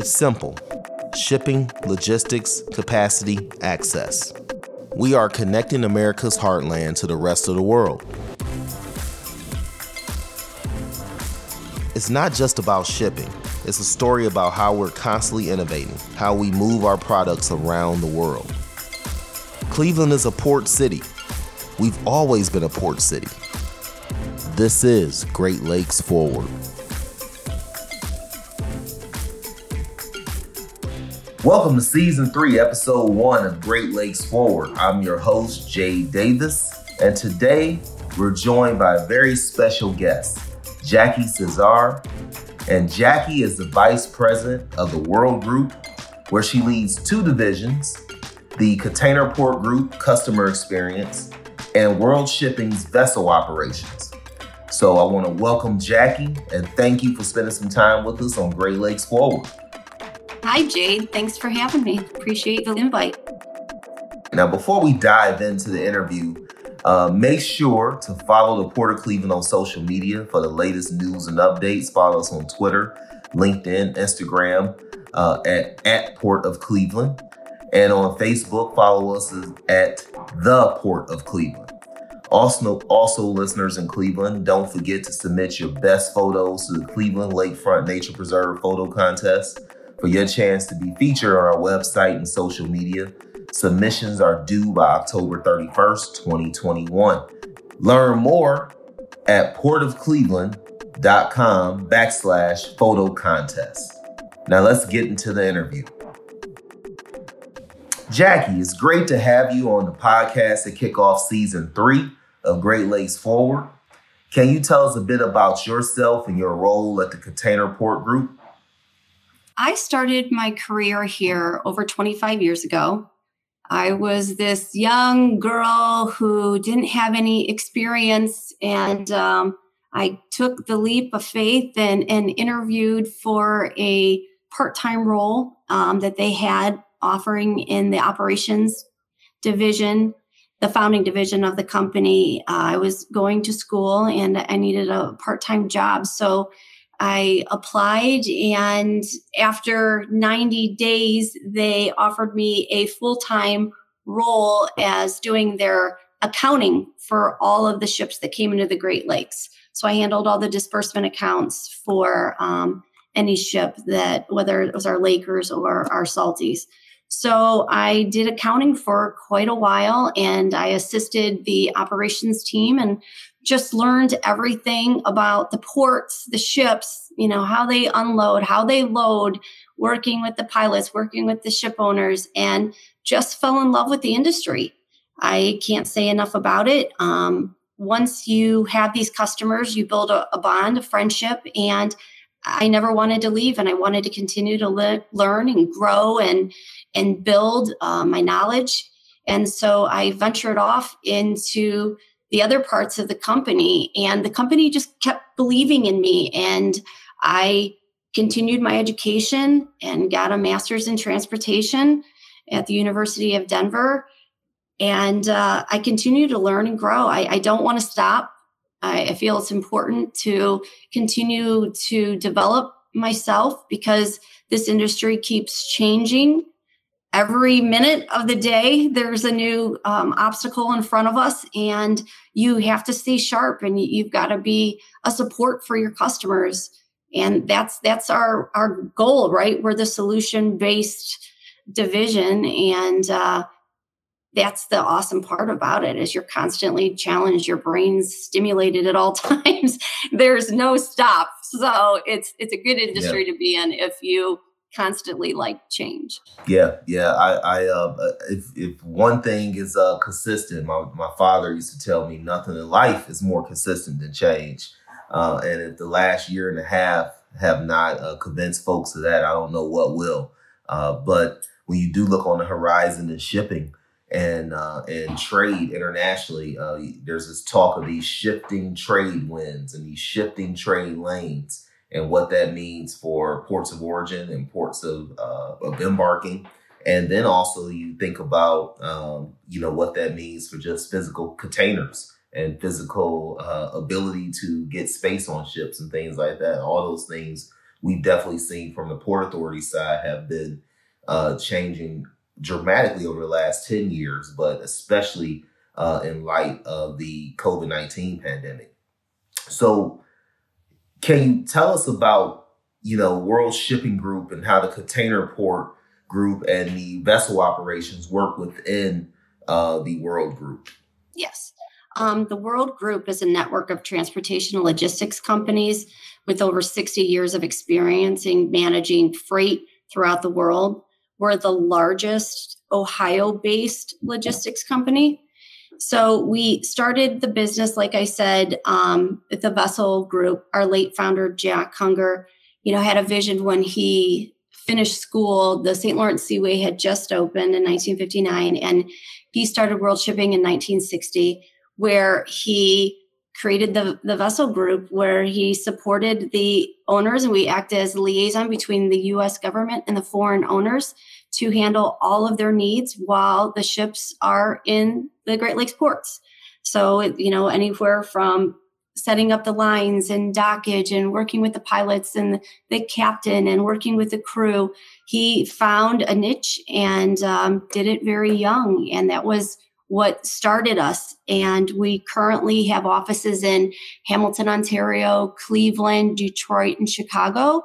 It's simple shipping, logistics, capacity, access. We are connecting America's heartland to the rest of the world. It's not just about shipping, it's a story about how we're constantly innovating, how we move our products around the world. Cleveland is a port city. We've always been a port city. This is Great Lakes Forward. Welcome to season three, episode one of Great Lakes Forward. I'm your host, Jade Davis, and today we're joined by a very special guest, Jackie Cesar. And Jackie is the vice president of the World Group, where she leads two divisions the Container Port Group Customer Experience and World Shipping's Vessel Operations. So I want to welcome Jackie and thank you for spending some time with us on Great Lakes Forward. Hi, Jade. Thanks for having me. Appreciate the invite. Now, before we dive into the interview, uh, make sure to follow the Port of Cleveland on social media for the latest news and updates. Follow us on Twitter, LinkedIn, Instagram uh, at, at Port of Cleveland. And on Facebook, follow us at The Port of Cleveland. Also, also, listeners in Cleveland, don't forget to submit your best photos to the Cleveland Lakefront Nature Preserve photo contest for your chance to be featured on our website and social media. Submissions are due by October 31st, 2021. Learn more at portofcleveland.com backslash photo contest. Now let's get into the interview. Jackie, it's great to have you on the podcast to kick off season three of Great Lakes Forward. Can you tell us a bit about yourself and your role at the Container Port Group? I started my career here over 25 years ago. I was this young girl who didn't have any experience, and um, I took the leap of faith and, and interviewed for a part time role um, that they had offering in the operations division, the founding division of the company. Uh, I was going to school and I needed a part time job. So I applied, and after 90 days, they offered me a full time role as doing their accounting for all of the ships that came into the Great Lakes. So I handled all the disbursement accounts for um, any ship that, whether it was our Lakers or our Salties. So I did accounting for quite a while and I assisted the operations team and just learned everything about the ports, the ships, you know, how they unload, how they load, working with the pilots, working with the ship owners, and just fell in love with the industry. I can't say enough about it. Um, once you have these customers, you build a, a, bond, a friendship, and I never wanted to leave, and I wanted to continue to le- learn and grow and and build uh, my knowledge. And so I ventured off into the other parts of the company. And the company just kept believing in me. And I continued my education and got a master's in transportation at the University of Denver. And uh, I continue to learn and grow. I, I don't want to stop. I, I feel it's important to continue to develop myself because this industry keeps changing every minute of the day there's a new um, obstacle in front of us and you have to stay sharp and you've got to be a support for your customers. And that's that's our our goal right? We're the solution based division and uh, that's the awesome part about it is you're constantly challenged your brain's stimulated at all times. There's no stop. So it's it's a good industry yeah. to be in if you constantly like change. Yeah, yeah. I, I, uh, if if one thing is uh, consistent, my my father used to tell me nothing in life is more consistent than change. Uh, and if the last year and a half have not uh, convinced folks of that, I don't know what will. Uh, but when you do look on the horizon in shipping and uh, and trade internationally, uh, there's this talk of these shifting trade winds and these shifting trade lanes and what that means for ports of origin and ports of, uh, of embarking. And then also you think about, um, you know, what that means for just physical containers and physical uh, ability to get space on ships and things like that. All those things we've definitely seen from the Port Authority side have been uh, changing dramatically over the last 10 years, but especially uh, in light of the COVID 19 pandemic. So, can you tell us about, you know, World Shipping Group and how the container port group and the vessel operations work within uh, the World Group? Yes. Um, the World Group is a network of transportation and logistics companies with over 60 years of experience in managing freight throughout the world. We're the largest Ohio based logistics company. So we started the business, like I said, um, the Vessel Group. Our late founder, Jack Hunger, you know, had a vision when he finished school. The St. Lawrence Seaway had just opened in 1959, and he started World Shipping in 1960, where he created the, the vessel group where he supported the owners and we act as liaison between the us government and the foreign owners to handle all of their needs while the ships are in the great lakes ports so you know anywhere from setting up the lines and dockage and working with the pilots and the captain and working with the crew he found a niche and um, did it very young and that was what started us. And we currently have offices in Hamilton, Ontario, Cleveland, Detroit, and Chicago.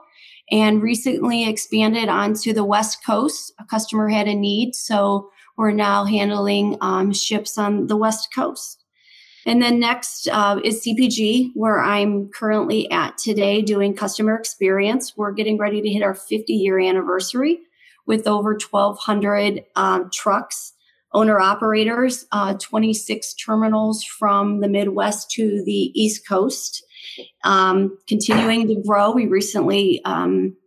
And recently expanded onto the West Coast. A customer had a need. So we're now handling um, ships on the West Coast. And then next uh, is CPG, where I'm currently at today doing customer experience. We're getting ready to hit our 50 year anniversary with over 1,200 um, trucks owner operators, uh, 26 terminals from the Midwest to the East Coast. Um, continuing to grow, we recently um,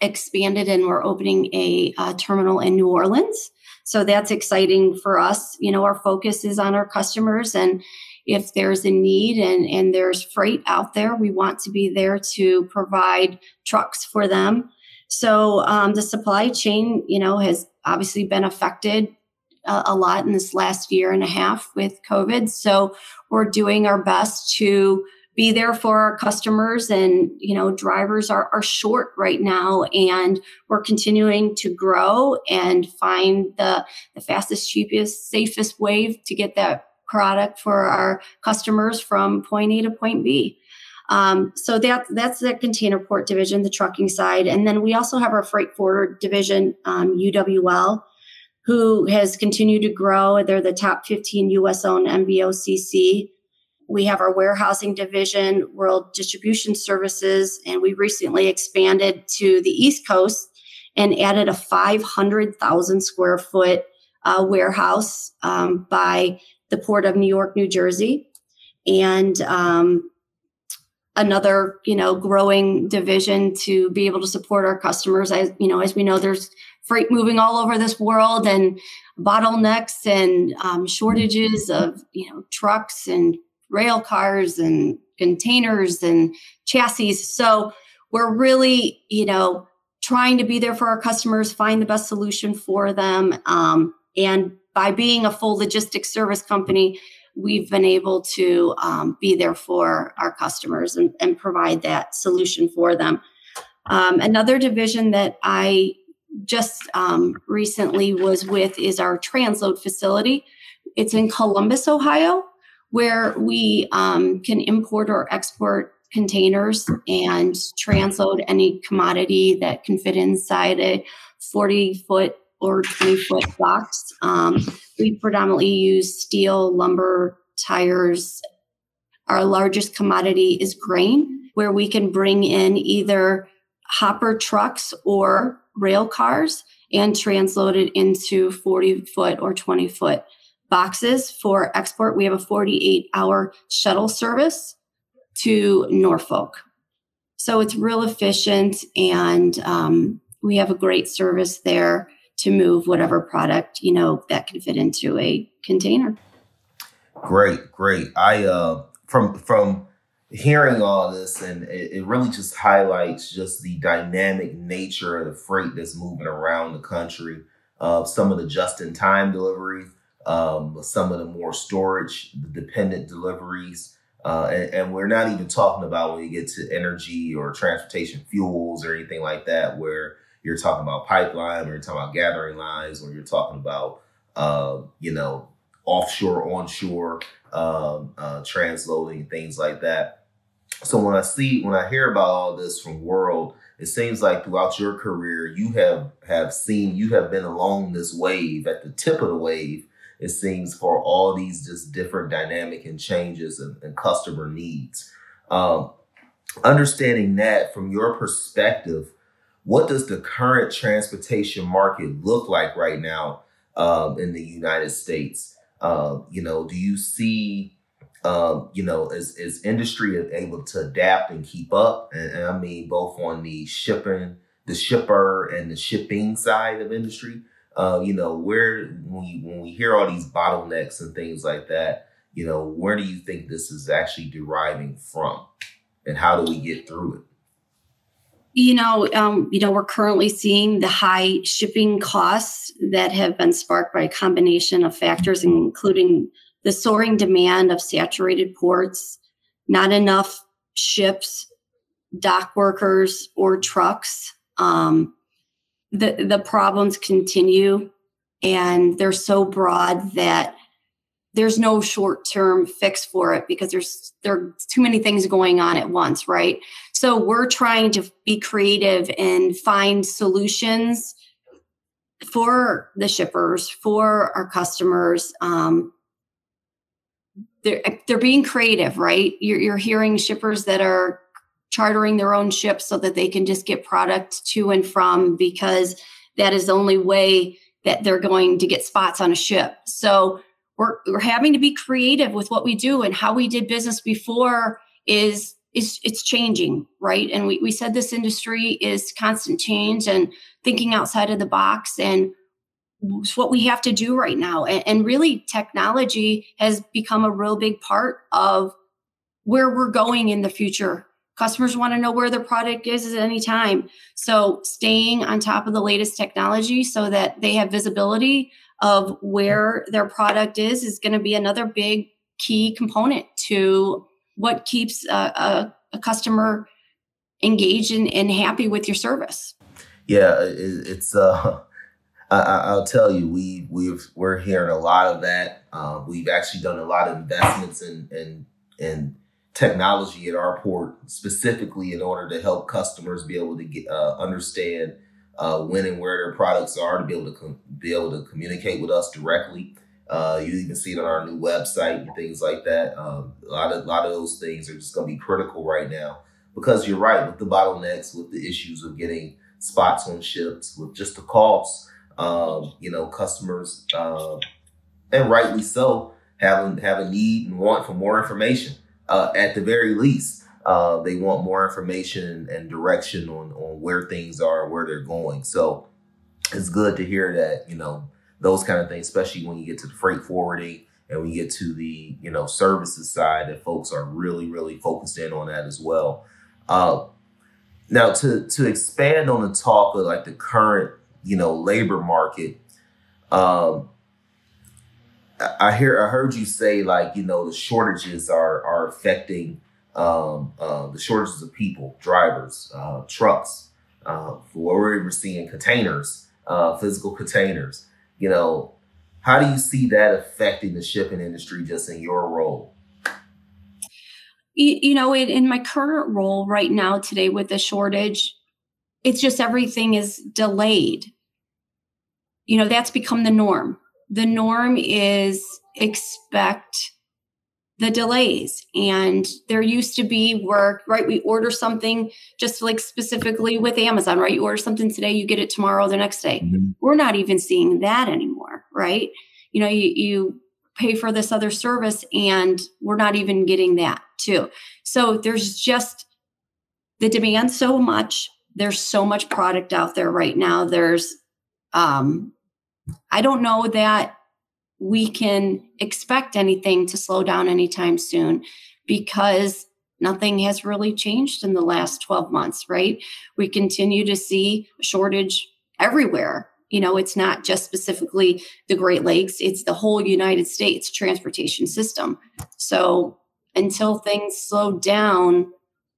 expanded and we're opening a, a terminal in New Orleans. So that's exciting for us. You know, our focus is on our customers and if there's a need and, and there's freight out there, we want to be there to provide trucks for them. So um, the supply chain, you know, has obviously been affected a, a lot in this last year and a half with COVID. So we're doing our best to be there for our customers and you know drivers are, are short right now and we're continuing to grow and find the, the fastest cheapest safest way to get that product for our customers from point a to point b um, so that that's the container port division the trucking side and then we also have our freight forwarder division um, uwl who has continued to grow. They're the top 15 US owned NVOCC. We have our warehousing division, World Distribution Services, and we recently expanded to the East Coast and added a 500,000 square foot uh, warehouse um, by the Port of New York, New Jersey. And um, another you know growing division to be able to support our customers as you know as we know there's freight moving all over this world and bottlenecks and um, shortages of you know trucks and rail cars and containers and chassis. So we're really you know trying to be there for our customers find the best solution for them. Um, and by being a full logistics service company we've been able to um, be there for our customers and, and provide that solution for them. Um, another division that i just um, recently was with is our transload facility. It's in Columbus, Ohio, where we um, can import or export containers and transload any commodity that can fit inside a 40 foot or 20 foot box. Um, we predominantly use steel, lumber, tires. Our largest commodity is grain, where we can bring in either hopper trucks or rail cars and transload it into 40 foot or 20 foot boxes for export. We have a 48 hour shuttle service to Norfolk. So it's real efficient and um, we have a great service there to move whatever product, you know, that can fit into a container. Great, great. I uh from from hearing all this and it, it, really just highlights just the dynamic nature of the freight that's moving around the country uh, some of the just-in-time delivery um, some of the more storage dependent deliveries Uh, and, and, we're not even talking about when you get to energy or transportation fuels or anything like that, where you're talking about pipeline, or you're talking about gathering lines, or you're talking about, uh, you know, offshore, onshore um, uh, transloading, things like that. So when I see, when I hear about all this from World, it seems like throughout your career, you have have seen, you have been along this wave at the tip of the wave it seems, for all these just different dynamic and changes and, and customer needs. Um, understanding that from your perspective, what does the current transportation market look like right now um, in the United States? Uh, you know, do you see, um, you know, is, is industry able to adapt and keep up? And, and I mean, both on the shipping, the shipper and the shipping side of industry, uh, you know, where when we when we hear all these bottlenecks and things like that, you know, where do you think this is actually deriving from, and how do we get through it? You know, um, you know, we're currently seeing the high shipping costs that have been sparked by a combination of factors, including the soaring demand of saturated ports, not enough ships, dock workers, or trucks. Um, the the problems continue and they're so broad that there's no short-term fix for it because there's there are too many things going on at once right? So we're trying to be creative and find solutions for the shippers for our customers um, they're, they're being creative right? You're, you're hearing shippers that are chartering their own ships so that they can just get product to and from because that is the only way that they're going to get spots on a ship. So we're, we're having to be creative with what we do and how we did business before is is it's changing, right? And we, we said this industry is constant change and thinking outside of the box and what we have to do right now. And, and really technology has become a real big part of where we're going in the future Customers want to know where their product is at any time. So staying on top of the latest technology so that they have visibility of where their product is is going to be another big key component to what keeps a, a, a customer engaged and, and, happy with your service. Yeah, it's uh I, will tell you, we we've we're hearing a lot of that. Uh, we've actually done a lot of investments in in in technology at our port specifically in order to help customers be able to get, uh, understand uh, when and where their products are to be able to com- be able to communicate with us directly. Uh, you even see it on our new website and things like that. Um, a lot of a lot of those things are just going to be critical right now because you're right with the bottlenecks, with the issues of getting spots on ships, with just the costs. Um, you know, customers um, and rightly so have have a need and want for more information uh, at the very least, uh, they want more information and direction on, on where things are, where they're going. So it's good to hear that, you know, those kind of things, especially when you get to the freight forwarding and we get to the, you know, services side that folks are really, really focused in on that as well. Uh, now to, to expand on the talk of like the current, you know, labor market, um, I hear I heard you say like you know the shortages are are affecting um, uh, the shortages of people, drivers, uh, trucks. Uh, we're even seeing containers, uh, physical containers. You know, how do you see that affecting the shipping industry just in your role? You, you know, in, in my current role right now today with the shortage, it's just everything is delayed. You know, that's become the norm the norm is expect the delays. And there used to be work right? We order something just like specifically with amazon right? You order something today you get it tomorrow the next day. Mm-hmm. we're not even seeing that anymore right? You know you, you pay for this other service and we're not even getting that too. So there's just the demand so much. There's so much product out there right now. There's um I don't know that we can expect anything to slow down anytime soon because nothing has really changed in the last 12 months, right? We continue to see a shortage everywhere. You know, it's not just specifically the Great Lakes, it's the whole United States transportation system. So, until things slow down,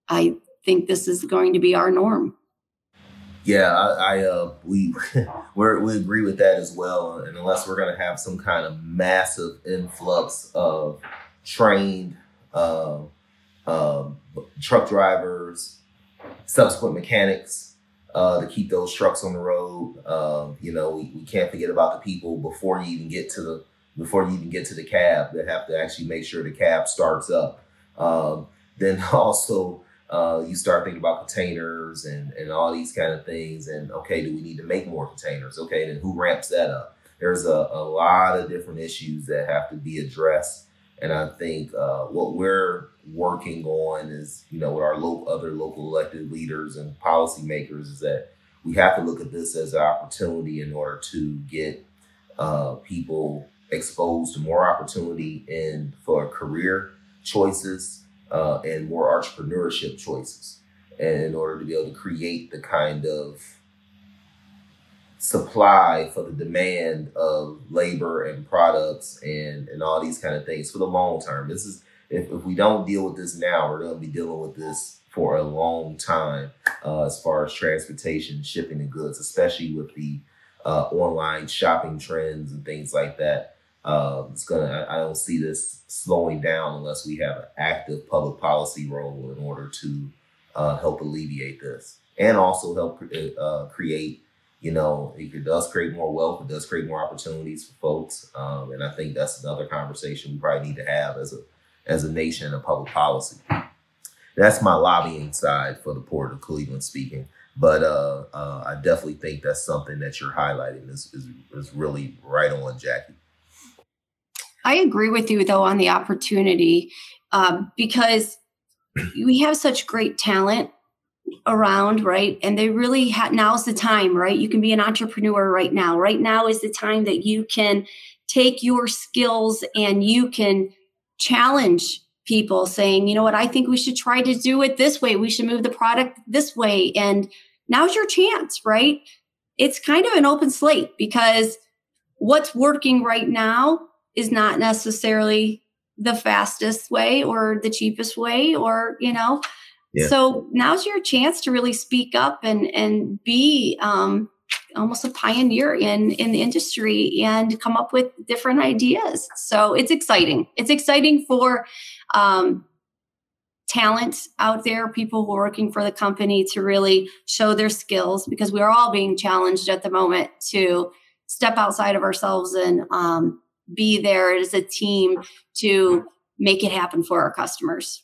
I think this is going to be our norm. Yeah, I, I uh, we we agree with that as well. And unless we're going to have some kind of massive influx of trained uh, uh, truck drivers, subsequent mechanics uh, to keep those trucks on the road. Um, you know, we, we can't forget about the people before you even get to the before you even get to the cab that have to actually make sure the cab starts up. Then also uh, you start thinking about containers and, and all these kind of things. And okay, do we need to make more containers? Okay, then who ramps that up? There's a, a lot of different issues that have to be addressed. And I think uh, what we're working on is, you know, with our lo- other local elected leaders and policymakers is that we have to look at this as an opportunity in order to get uh, people exposed to more opportunity and for career choices uh, and more entrepreneurship choices. And in order to be able to create the kind of supply for the demand of labor and products and, and all these kind of things for the long term. This is if, if we don't deal with this now, we're going to be dealing with this for a long time uh, as far as transportation, shipping, and goods, especially with the uh, online shopping trends and things like that. Um, it's gonna. I don't see this slowing down unless we have an active public policy role in order to uh, help alleviate this, and also help uh, create. You know, it does create more wealth. It does create more opportunities for folks, um, and I think that's another conversation we probably need to have as a as a nation and public policy. That's my lobbying side for the Port of Cleveland speaking. But uh, uh, I definitely think that's something that you're highlighting is, is, is really right on, Jackie. I agree with you though on the opportunity um, because we have such great talent around, right? And they really ha- now's the time, right? You can be an entrepreneur right now. Right now is the time that you can take your skills and you can challenge people saying, you know what, I think we should try to do it this way. We should move the product this way. And now's your chance, right? It's kind of an open slate because what's working right now is not necessarily the fastest way or the cheapest way or you know? Yeah. so now's your chance to really speak up and and be um, almost a pioneer in in the industry and come up with different ideas. So it's exciting. It's exciting for um, talent out there people who are working for the company to really show their skills because we're all being challenged at the moment to step outside of ourselves and um, be there as a team to make it happen for our customers.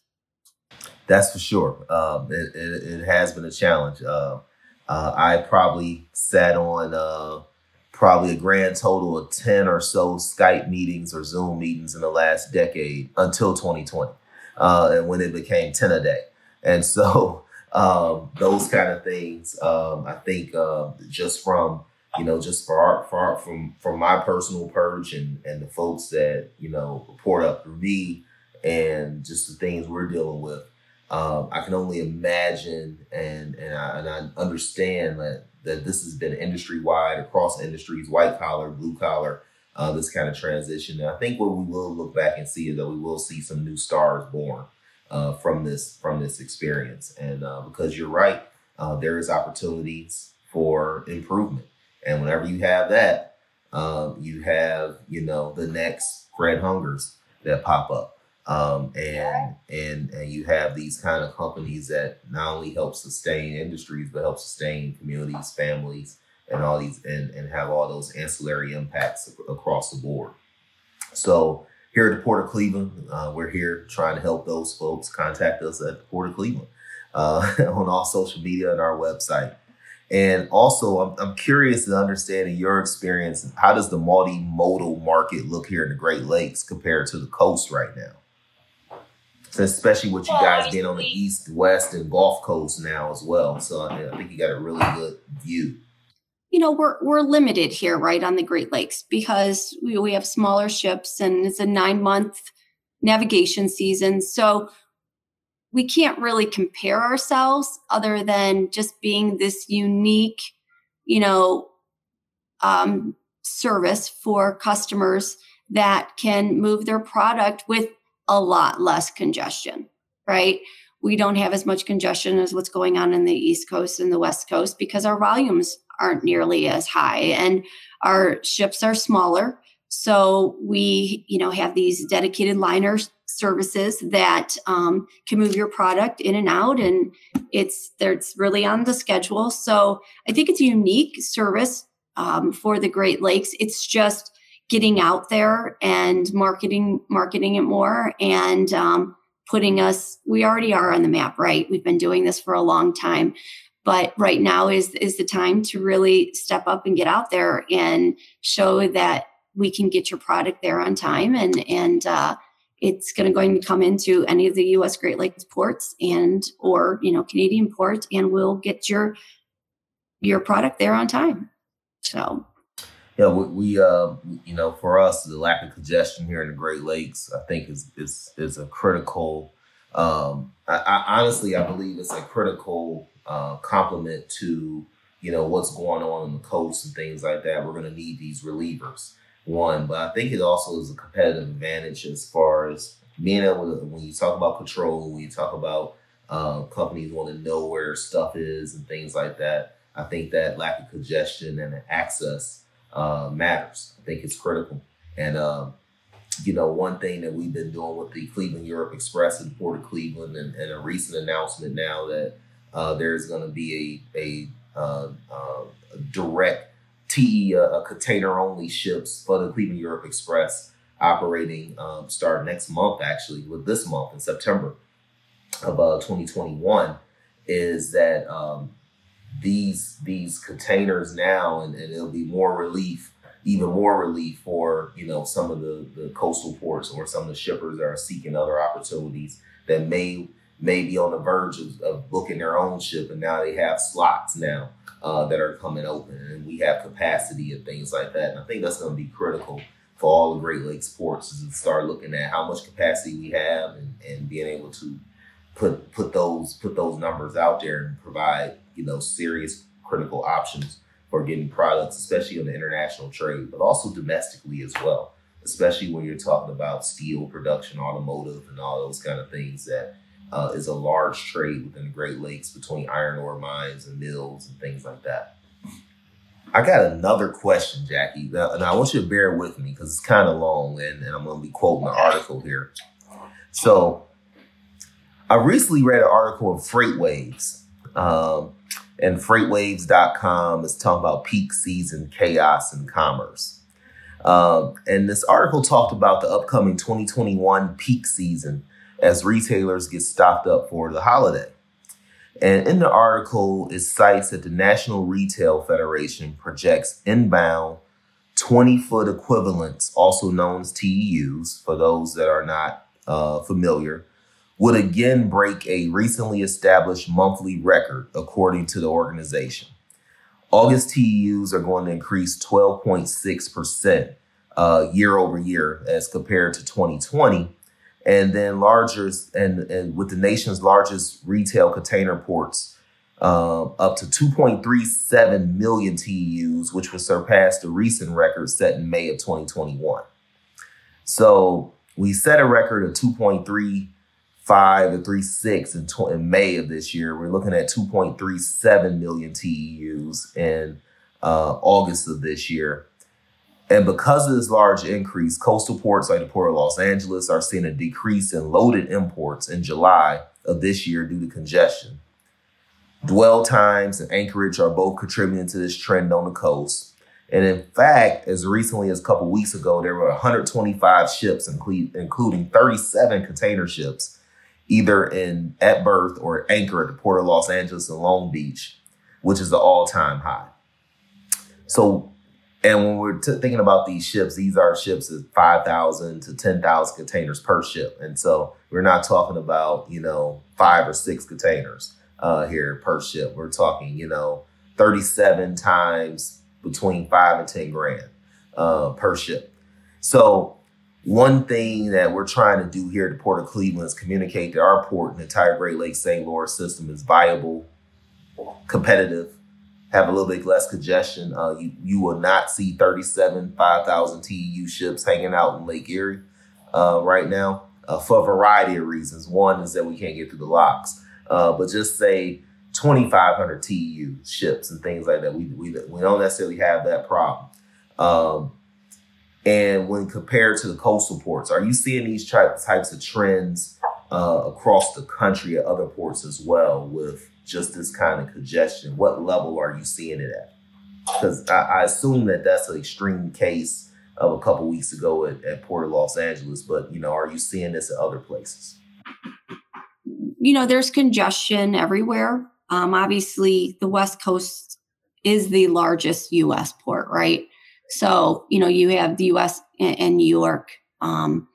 That's for sure. Um, it, it, it, has been a challenge. Uh, uh, I probably sat on uh, probably a grand total of 10 or so Skype meetings or Zoom meetings in the last decade until 2020, uh, and when it became 10 a day. And so um, those kind of things, um, I think uh, just from you know, just for our, for our, from from my personal purge and and the folks that you know report up through me and just the things we're dealing with. Um, I can only imagine and and I, and I understand that that this has been industry wide across industries, white collar, blue collar, uh, this kind of transition. And I think what we will look back and see is that we will see some new stars born uh, from this from this experience. And uh, because you're right, uh, there is opportunities for improvement. And whenever you have that, um, you have, you know, the next Fred Hungers that pop up. Um, and and and you have these kind of companies that not only help sustain industries but help sustain communities, families, and all these and, and have all those ancillary impacts across the board. So here at the Port of Cleveland, uh, we're here trying to help those folks. Contact us at the Port of Cleveland uh, on all social media and our website. And also, I'm, I'm curious to understand in your experience, how does the multimodal market look here in the Great Lakes compared to the coast right now? Especially with you guys being on the east, west, and Gulf Coast now as well. So I, mean, I think you got a really good view. You know, we're we're limited here, right, on the Great Lakes because we, we have smaller ships and it's a nine month navigation season. So we can't really compare ourselves other than just being this unique, you know, um, service for customers that can move their product with a lot less congestion, right? We don't have as much congestion as what's going on in the East Coast and the West Coast because our volumes aren't nearly as high and our ships are smaller. So we, you know, have these dedicated liner services that um, can move your product in and out, and it's it's really on the schedule. So I think it's a unique service um, for the Great Lakes. It's just getting out there and marketing marketing it more and um, putting us. We already are on the map, right? We've been doing this for a long time, but right now is is the time to really step up and get out there and show that we can get your product there on time and and uh, it's going to going to come into any of the U.S. Great Lakes ports and or you know Canadian ports, and we'll get your your product there on time. So, yeah, we, we uh, you know for us the lack of congestion here in the Great Lakes, I think is is is a critical. Um, I, I honestly I believe it's a critical uh, complement to you know what's going on on the coast and things like that. We're going to need these relievers one, but I think it also is a competitive advantage as far as being able to, when you talk about control, when you talk about uh, companies want to know where stuff is and things like that, I think that lack of congestion and access uh, matters. I think it's critical. And, um, you know, one thing that we've been doing with the Cleveland Europe Express in Port of Cleveland and, and a recent announcement now that uh, there's going to be a, a, uh, uh, a direct TE uh, container only ships for the Cleveland Europe Express operating um, start next month, actually, with this month in September of uh, 2021, is that um, these these containers now, and, and, it'll be more relief, even more relief for you know some of the the coastal ports or some of the shippers that are seeking other opportunities that may may be on the verge of, of booking their own ship, and now they have slots now uh, that are coming open, and we have capacity and things like that. And I think that's going to be critical for all the Great Lakes ports is to start looking at how much capacity we have and, and being able to put put those put those numbers out there and provide you know serious critical options for getting products, especially on the international trade, but also domestically as well. Especially when you're talking about steel production, automotive, and all those kind of things that uh, is a large trade within the Great Lakes between iron ore mines and mills and things like that. I got another question, Jackie, now, and I want you to bear with me because it's kind of long, and, and I'm going to be quoting an article here. So, I recently read an article in FreightWaves, um, and FreightWaves.com is talking about peak season chaos in commerce. Um, and this article talked about the upcoming 2021 peak season as retailers get stocked up for the holiday. And in the article, it cites that the National Retail Federation projects inbound 20 foot equivalents, also known as TEUs, for those that are not uh, familiar, would again break a recently established monthly record, according to the organization. August TEUs are going to increase 12.6% uh, year over year as compared to 2020 and then larger and, and with the nation's largest retail container ports uh, up to 2.37 million TEUs, which would surpass the recent record set in May of 2021. So we set a record of 2.35 to 36 in, tw- in May of this year. We're looking at 2.37 million TEUs in uh, August of this year. And because of this large increase, coastal ports like the Port of Los Angeles are seeing a decrease in loaded imports in July of this year due to congestion. Dwell times and anchorage are both contributing to this trend on the coast. And in fact, as recently as a couple weeks ago, there were 125 ships, including 37 container ships, either in at berth or anchor at the Port of Los Angeles and Long Beach, which is the all-time high. So and when we're t- thinking about these ships, these are ships of 5,000 to 10,000 containers per ship. And so we're not talking about, you know, five or six containers uh, here per ship. We're talking, you know, 37 times between five and 10 grand uh, per ship. So one thing that we're trying to do here at the Port of Cleveland is communicate that our port and the entire Great Lakes St. Lawrence system is viable, competitive, have a little bit less congestion. Uh, you you will not see 37 5,000 TEU ships hanging out in Lake Erie uh, right now. uh, for a variety of reasons. One is that we can't get through the locks, uh, but just say 2,500 TEU ships and things like that. We, we, we don't necessarily have that problem. Um, and when compared to the coastal ports, are you seeing these types of trends uh, across the country at other ports as well with just this kind of congestion? What level are you seeing it at? Because I, I, assume that that's an extreme case of a couple weeks ago at, at Port of Los Angeles, but you know, are you seeing this at other places? You know, there's congestion everywhere. Um, obviously, the West Coast is the largest U.S. port, right? So, you know, you have the U.S. and, and New York. Um,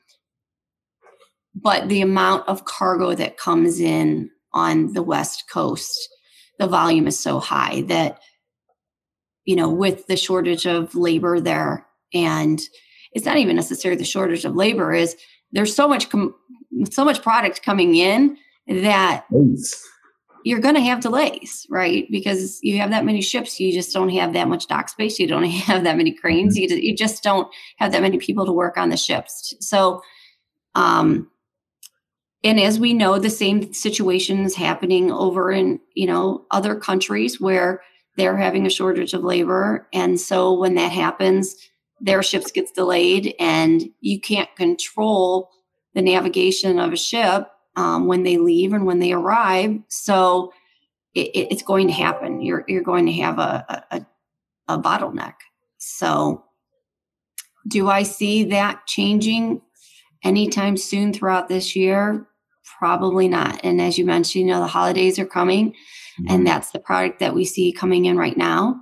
but the amount of cargo that comes in on the West Coast, the volume is so high that, you know, with the shortage of labor there, and it's not even necessarily the shortage of labor, is there's so much com- so much product coming in that you're going to have delays, right? Because you have that many ships, you just don't have that much dock space. You don't have that many cranes. Mm-hmm. You, you just don't have that many people to work on the ships. So, um, and as we know, the same situation is happening over in you know other countries where they're having a shortage of labor, and so when that happens, their ships gets delayed, and you can't control the navigation of a ship um, when they leave and when they arrive. So it, it's going to happen. You're you're going to have a, a, a bottleneck. So do I see that changing anytime soon throughout this year? Probably not. And as you mentioned, you know, the holidays are coming, and mm-hmm. that's the product that we see coming in right now.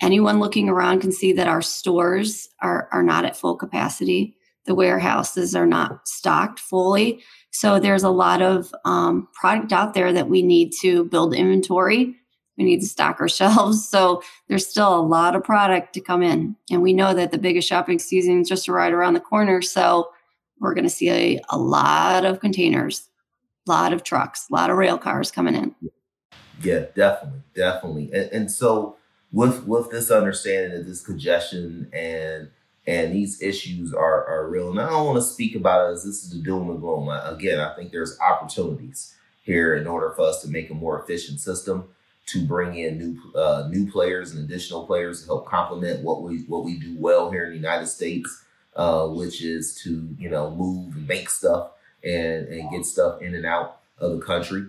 Anyone looking around can see that our stores are, are not at full capacity. The warehouses are not stocked fully. So there's a lot of um, product out there that we need to build inventory. We need to stock our shelves. So there's still a lot of product to come in. And we know that the biggest shopping season is just right around the corner. So we're going to see a, a lot of containers, a lot of trucks, a lot of rail cars coming in. Yeah, definitely, definitely. And, and so with with this understanding of this congestion and and these issues are, are real. And I don't want to speak about it as this is the doom and gloom. Again, I think there's opportunities here in order for us to make a more efficient system to bring in new uh, new players and additional players to help complement what we what we do well here in the United States, uh, which is to you know move and make stuff and and get stuff in and out of the country.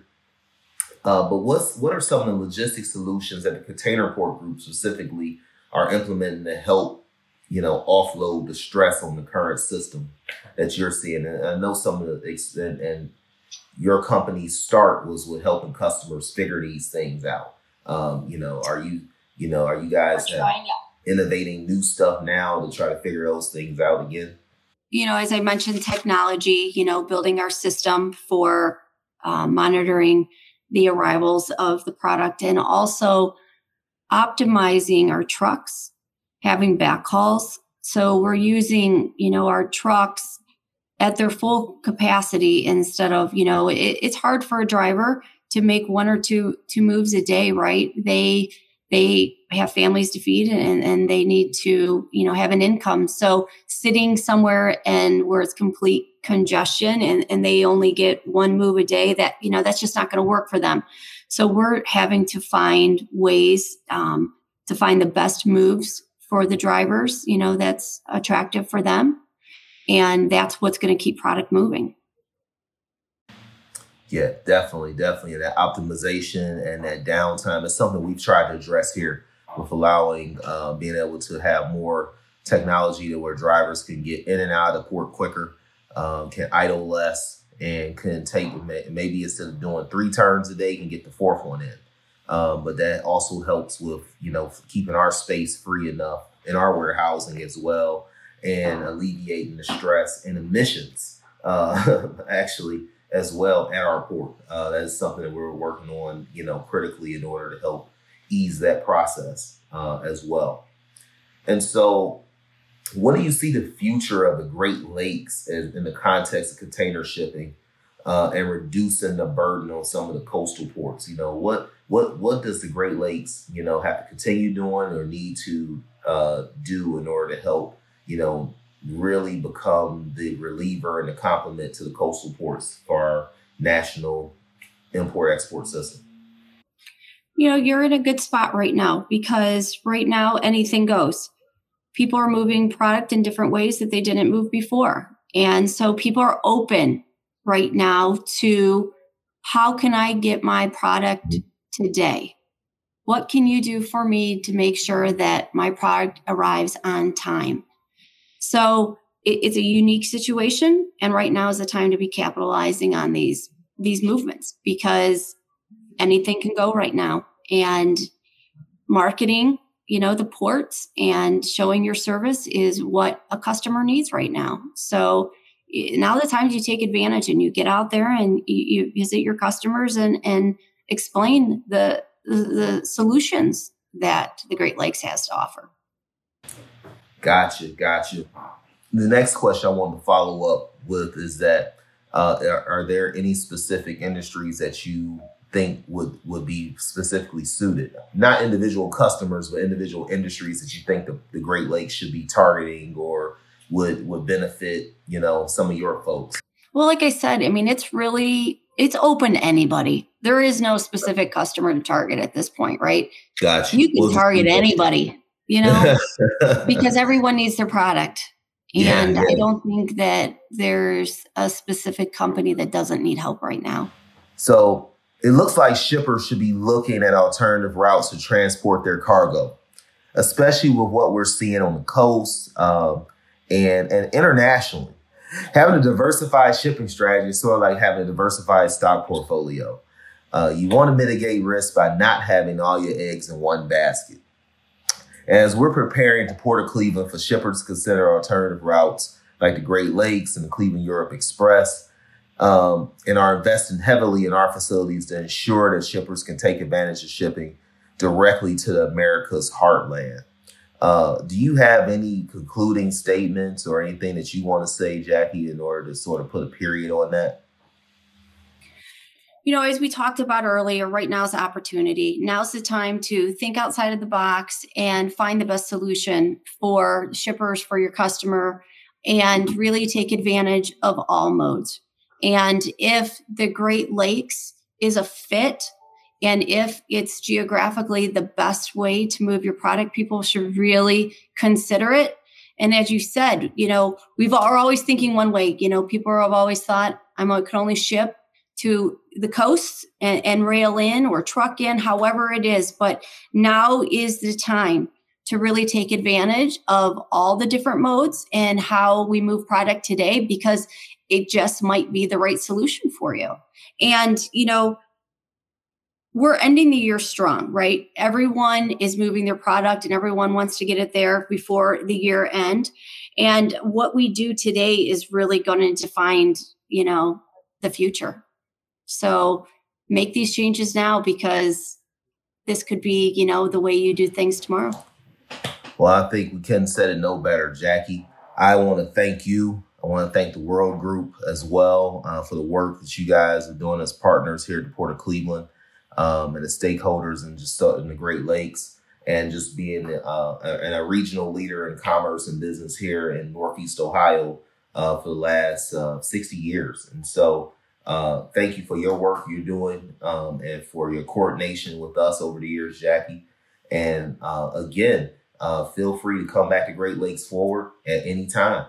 Uh, but what's what are some of the logistic solutions that the Container Port Group specifically are implementing to help you know, offload the stress on the current system that you're seeing. And I know some of the extent and your company's start was with helping customers figure these things out. Um, you know, are you, you know, are you guys innovating new stuff now to try to figure those things out again? You know, as I mentioned, technology, you know, building our system for uh, monitoring the arrivals of the product and also optimizing our trucks having backhauls. So we're using, you know, our trucks at their full capacity instead of, you know, it, it's hard for a driver to make one or two two moves a day, right? They they have families to feed and, and they need to, you know, have an income. So sitting somewhere and where it's complete congestion and, and they only get one move a day, that, you know, that's just not going to work for them. So we're having to find ways um, to find the best moves for the drivers, you know, that's attractive for them. And that's what's going to keep product moving. Yeah, definitely, definitely. That optimization and that downtime is something we've tried to address here with allowing uh, being able to have more technology to where drivers can get in and out of the port quicker, um, can idle less, and can take maybe instead of doing three turns a day, can get the fourth one in. Um, but that also helps with you know keeping our space free enough in our warehousing as well, and alleviating the stress and emissions uh, actually as well at our port. Uh, that is something that we're working on, you know, critically in order to help ease that process uh, as well. And so, what do you see the future of the Great Lakes in, in the context of container shipping uh, and reducing the burden on some of the coastal ports? You know, what what what does the Great Lakes, you know, have to continue doing or need to uh, do in order to help, you know, really become the reliever and the complement to the coastal ports for our national import export system? You know, you're in a good spot right now because right now anything goes. People are moving product in different ways that they didn't move before. And so people are open right now to how can I get my product today? What can you do for me to make sure that my product arrives on time? So it, it's a unique situation, and right now is the time to be capitalizing on these these movements because anything can go right now, and marketing, you know, the ports and showing your service is what a customer needs right now. So now the times you take advantage and you get out there and you, you visit your customers and and explain the, the the solutions that the Great Lakes has to offer. Gotcha, gotcha. The next question I want to follow up with is that uh, are, are, there any specific industries that you think would would be specifically suited? Not individual customers, but individual industries that you think the, the Great Lakes should be targeting or would would benefit, you know, some of your folks. Well, like I said, I mean, it's really it's open to anybody. There is no specific customer to target at this point, right? Gotcha. You can well, target anybody you know, because everyone needs their product. And yeah, yeah. I don't think that there's a specific company that doesn't need help right now. So it looks like shippers should be looking at alternative routes to transport their cargo, especially with what we're seeing on the coast um, and, and internationally. Having a diversified shipping strategy is sort of like having a diversified stock portfolio. Uh, you want to mitigate risk by not having all your eggs in one basket. As we're preparing to port of Cleveland for shippers to consider alternative routes like the Great Lakes and the Cleveland Europe Express, um, and are investing heavily in our facilities to ensure that shippers can take advantage of shipping directly to America's heartland. Uh, do you have any concluding statements or anything that you want to say, Jackie, in order to sort of put a period on that? You know, as we talked about earlier, right now is the opportunity. Now's the time to think outside of the box and find the best solution for shippers, for your customer, and really take advantage of all modes. And if the Great Lakes is a fit, and if it's geographically the best way to move your product, people should really consider it. And as you said, you know, we've are always thinking one way. You know, people have always thought I'm I can only ship to the coast and, and rail in or truck in, however it is. But now is the time to really take advantage of all the different modes and how we move product today because it just might be the right solution for you. And, you know, we're ending the year strong, right? Everyone is moving their product and everyone wants to get it there before the year end. And what we do today is really going to define, you know, the future. So make these changes now because this could be, you know, the way you do things tomorrow. Well, I think we said it no better, Jackie. I want to thank you. I want to thank the World Group as well uh, for the work that you guys are doing as partners here at the Port of Cleveland um, and the stakeholders and just in the Great Lakes and just being uh, a, a, regional leader in commerce and business here in Northeast Ohio uh, for the last uh, 60 years. And so uh, thank you for your work you're doing um, and for your coordination with us over the years, Jackie. And uh, again, uh, feel free to come back to Great Lakes Forward at any time.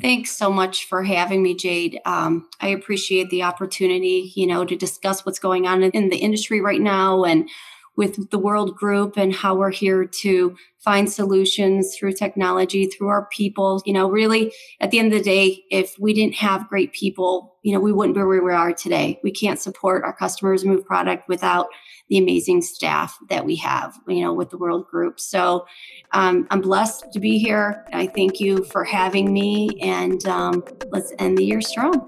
Thanks so much for having me, Jade. Um, I appreciate the opportunity, you know, to discuss what's going on in the industry right now and with the World Group and how we're here to find solutions through technology, through our people. You know, really, at the end of the day, if we didn't have great people, you know, we wouldn't be where we are today. We can't support our customers move product without the amazing staff that we have, you know, with the World Group. So um, I'm blessed to be here. I thank you for having me, and um, let's end the year strong.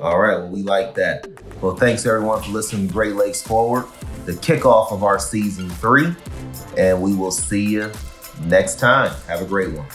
All right. Well, we like that. Well, thanks everyone for listening Great Lakes Forward the kickoff of our season three. And we will see you next time. Have a great one.